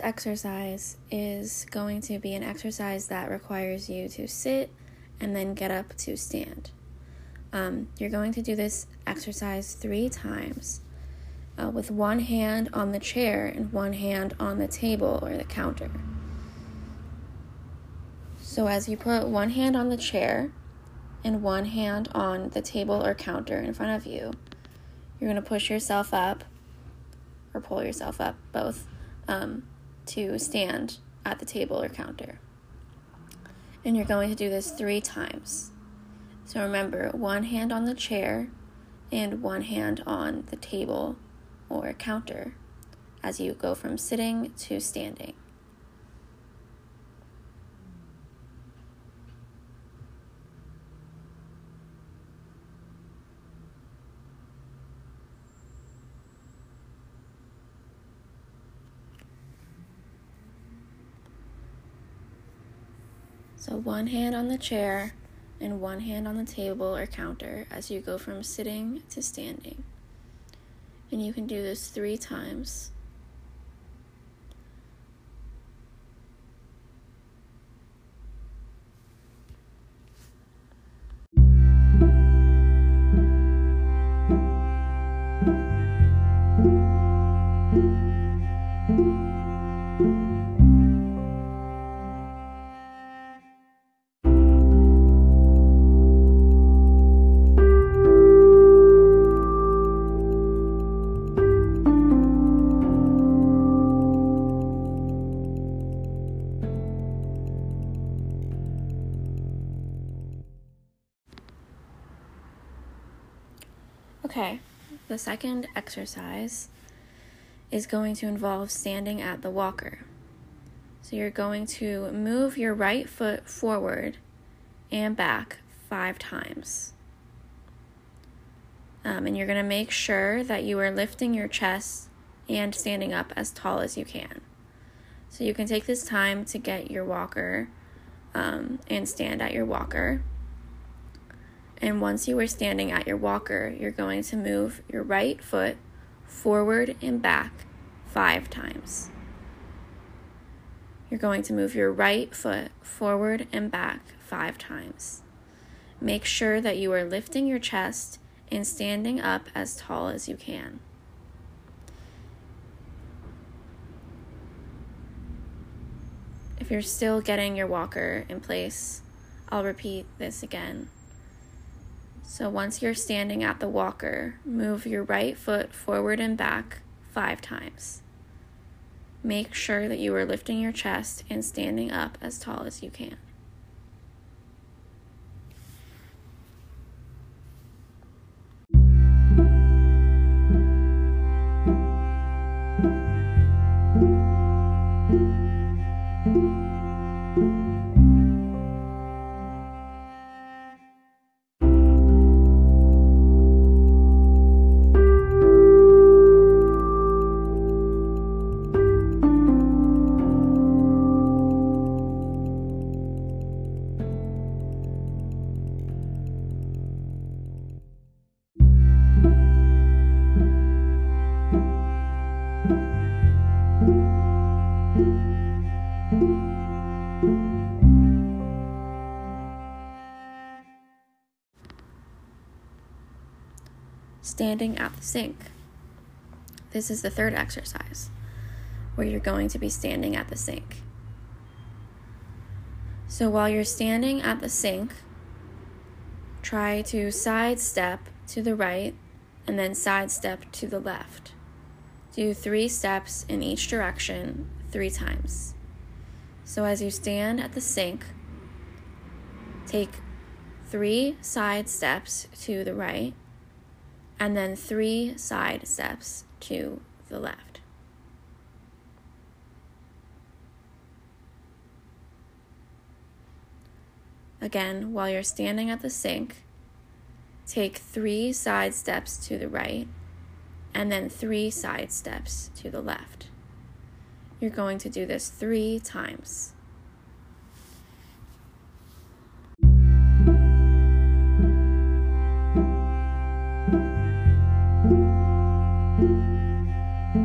First exercise is going to be an exercise that requires you to sit and then get up to stand. Um, you're going to do this exercise three times uh, with one hand on the chair and one hand on the table or the counter. So, as you put one hand on the chair and one hand on the table or counter in front of you, you're going to push yourself up or pull yourself up, both, um, to stand at the table or counter. And you're going to do this three times. So remember, one hand on the chair and one hand on the table or counter as you go from sitting to standing. So, one hand on the chair and one hand on the table or counter as you go from sitting to standing. And you can do this three times. Second exercise is going to involve standing at the walker. So you're going to move your right foot forward and back five times. Um, and you're going to make sure that you are lifting your chest and standing up as tall as you can. So you can take this time to get your walker um, and stand at your walker. And once you are standing at your walker, you're going to move your right foot forward and back five times. You're going to move your right foot forward and back five times. Make sure that you are lifting your chest and standing up as tall as you can. If you're still getting your walker in place, I'll repeat this again. So once you're standing at the walker, move your right foot forward and back five times. Make sure that you are lifting your chest and standing up as tall as you can. Standing at the sink. This is the third exercise where you're going to be standing at the sink. So while you're standing at the sink, try to sidestep to the right and then sidestep to the left. Do three steps in each direction three times. So as you stand at the sink, take three side steps to the right and then three side steps to the left. Again, while you're standing at the sink, take three side steps to the right and then three side steps to the left. You're going to do this three times. This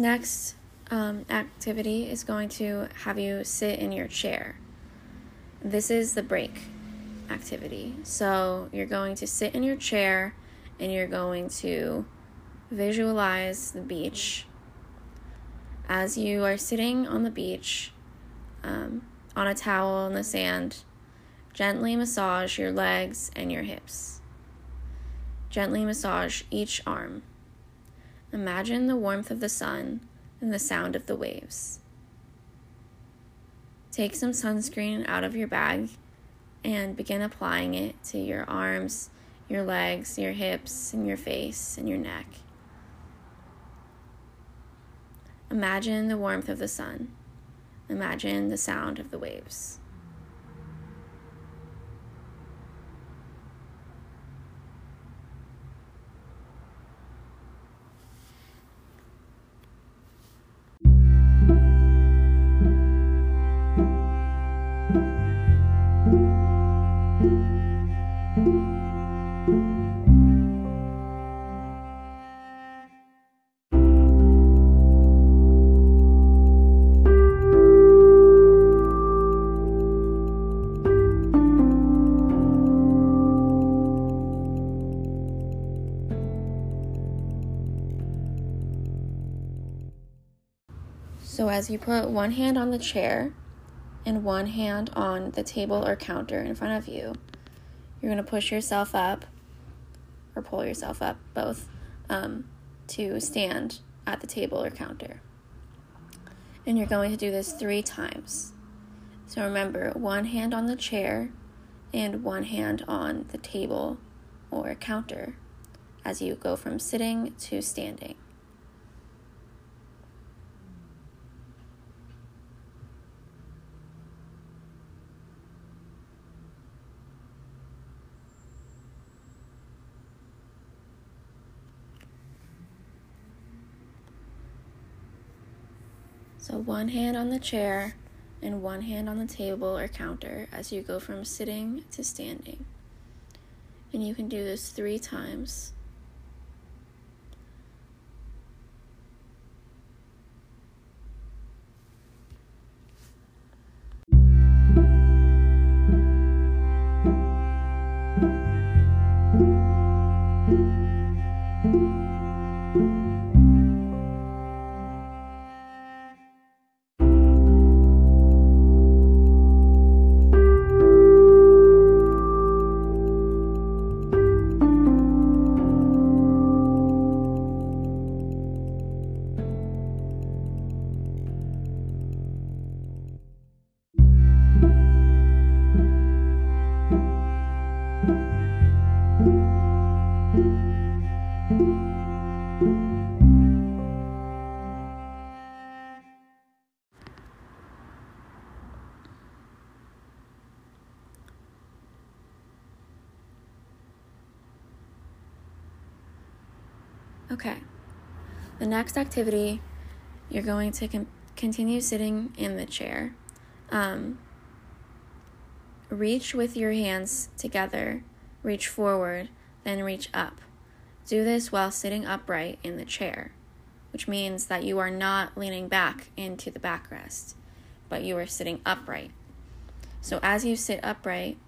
next activity is going to have you sit in your chair. This is the break activity. So you're going to sit in your chair and you're going to visualize the beach. As you are sitting on the beach um, on a towel in the sand, gently massage your legs and your hips. Gently massage each arm. Imagine the warmth of the sun and the sound of the waves. Take some sunscreen out of your bag and begin applying it to your arms, your legs, your hips, and your face and your neck. Imagine the warmth of the sun. Imagine the sound of the waves. As you put one hand on the chair and one hand on the table or counter in front of you, you're going to push yourself up or pull yourself up, both, um, to stand at the table or counter. And you're going to do this three times. So, remember one hand on the chair and one hand on the table or counter as you go from sitting to standing. So, one hand on the chair and one hand on the table or counter as you go from sitting to standing. And you can do this three times. Okay. The next activity, you're going to com- continue sitting in the chair. Um, reach with your hands together, reach forward, then reach up. Do this while sitting upright in the chair, which means that you are not leaning back into the backrest, but you are sitting upright. So as you sit upright,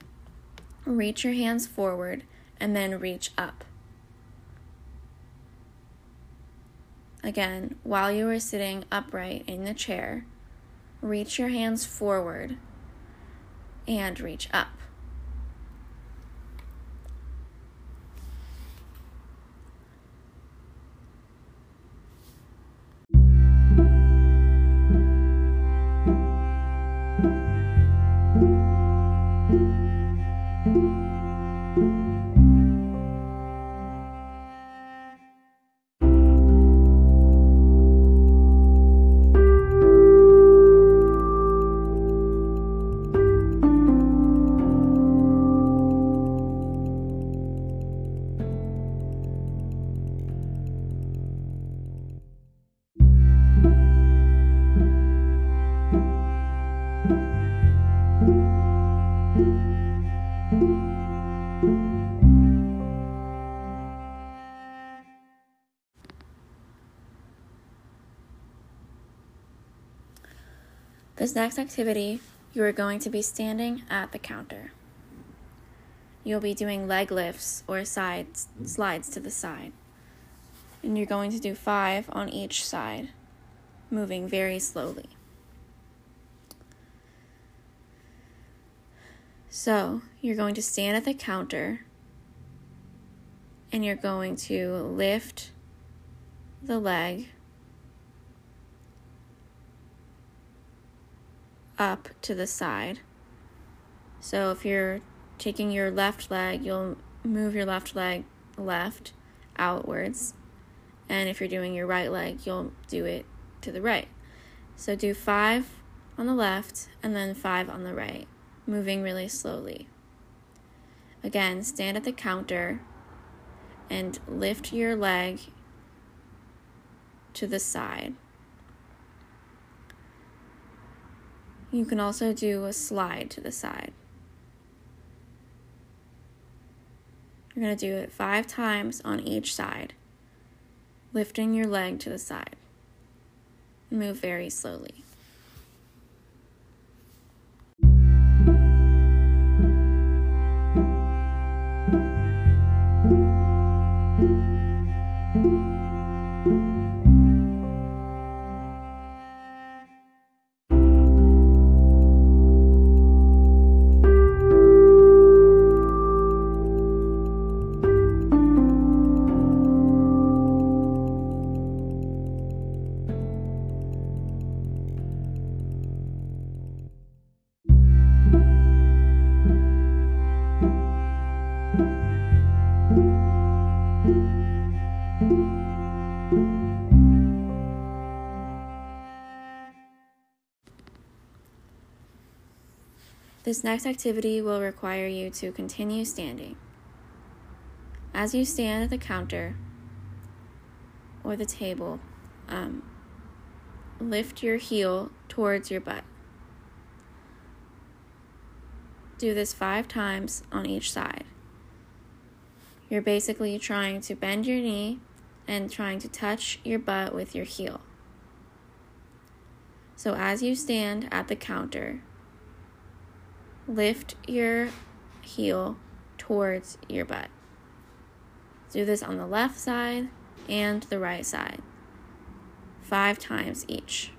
reach your hands forward and then reach up. Again, while you are sitting upright in the chair, reach your hands forward and reach up. This next activity, you are going to be standing at the counter. You'll be doing leg lifts or sides, slides to the side. And you're going to do five on each side, moving very slowly. So, you're going to stand at the counter and you're going to lift the leg up to the side. So if you're taking your left leg, you'll move your left leg left outwards. And if you're doing your right leg, you'll do it to the right. So do five on the left and then five on the right, moving really slowly. Again, stand at the counter and lift your leg to the side. You can also do a slide to the side. You're going to do it five times on each side, lifting your leg to the side. Move very slowly. This next activity will require you to continue standing. As you stand at the counter or the table, um, lift your heel towards your butt. Do this five times on each side. You're basically trying to bend your knee and trying to touch your butt with your heel. So as you stand at the counter, lift your heel towards your butt. Do this on the left side and the right side, five times each.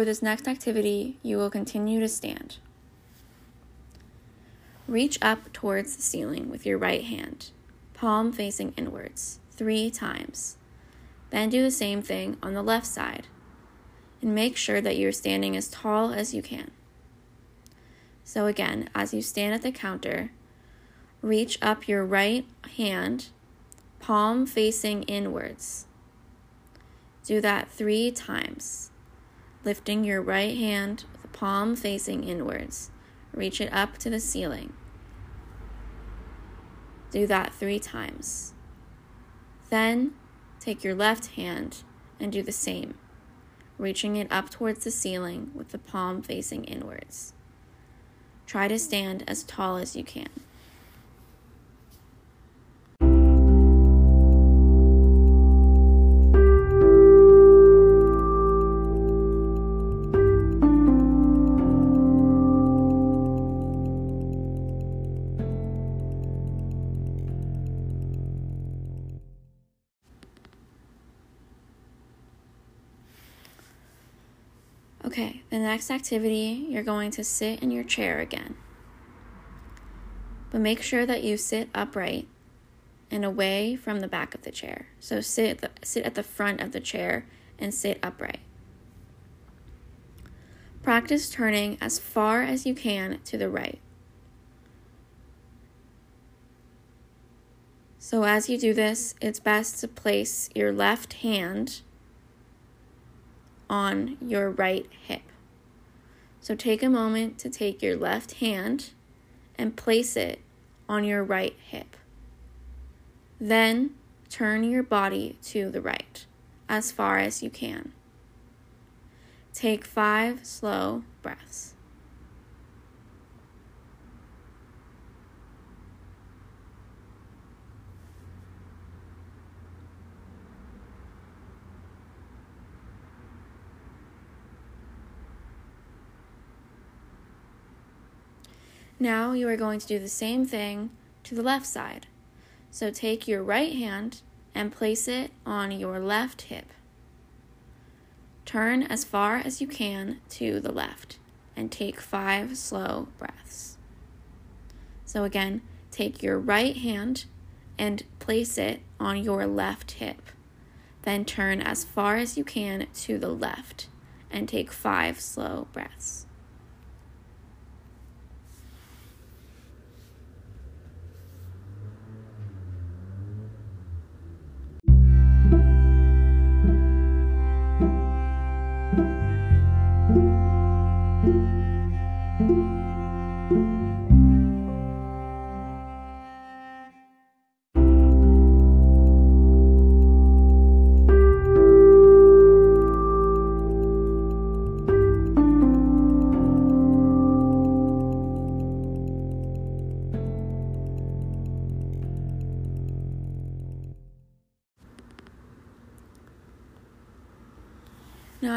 For this next activity, you will continue to stand. Reach up towards the ceiling with your right hand, palm facing inwards, three times. Then do the same thing on the left side. And make sure that you're standing as tall as you can. So, again, as you stand at the counter, reach up your right hand, palm facing inwards. Do that three times lifting your right hand with the palm facing inwards. Reach it up to the ceiling. Do that three times. Then take your left hand and do the same, reaching it up towards the ceiling with the palm facing inwards. Try to stand as tall as you can. Okay, the next activity, you're going to sit in your chair again. But make sure that you sit upright and away from the back of the chair. So sit at the, sit at the front of the chair and sit upright. Practice turning as far as you can to the right. So, as you do this, it's best to place your left hand on your right hip. So, take a moment to take your left hand and place it on your right hip. Then, turn your body to the right as far as you can. Take five slow breaths. Now you are going to do the same thing to the left side. So take your right hand and place it on your left hip. Turn as far as you can to the left and take five slow breaths. So, again, take your right hand and place it on your left hip. Then turn as far as you can to the left and take five slow breaths.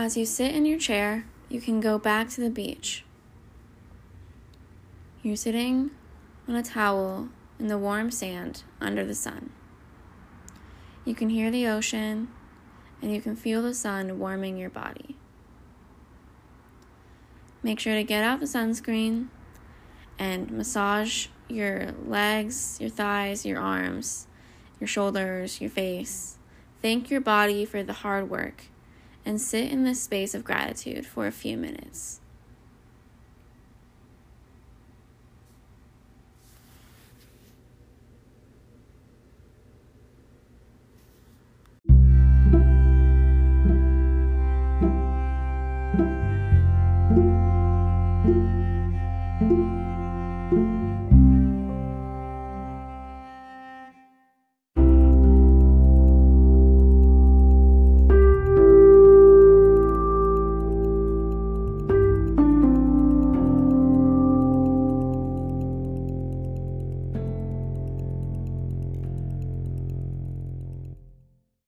As you sit in your chair, you can go back to the beach. You're sitting on a towel in the warm sand under the sun. You can hear the ocean and you can feel the sun warming your body. Make sure to get out the sunscreen and massage your legs, your thighs, your arms, your shoulders, your face. Thank your body for the hard work and sit in this space of gratitude for a few minutes.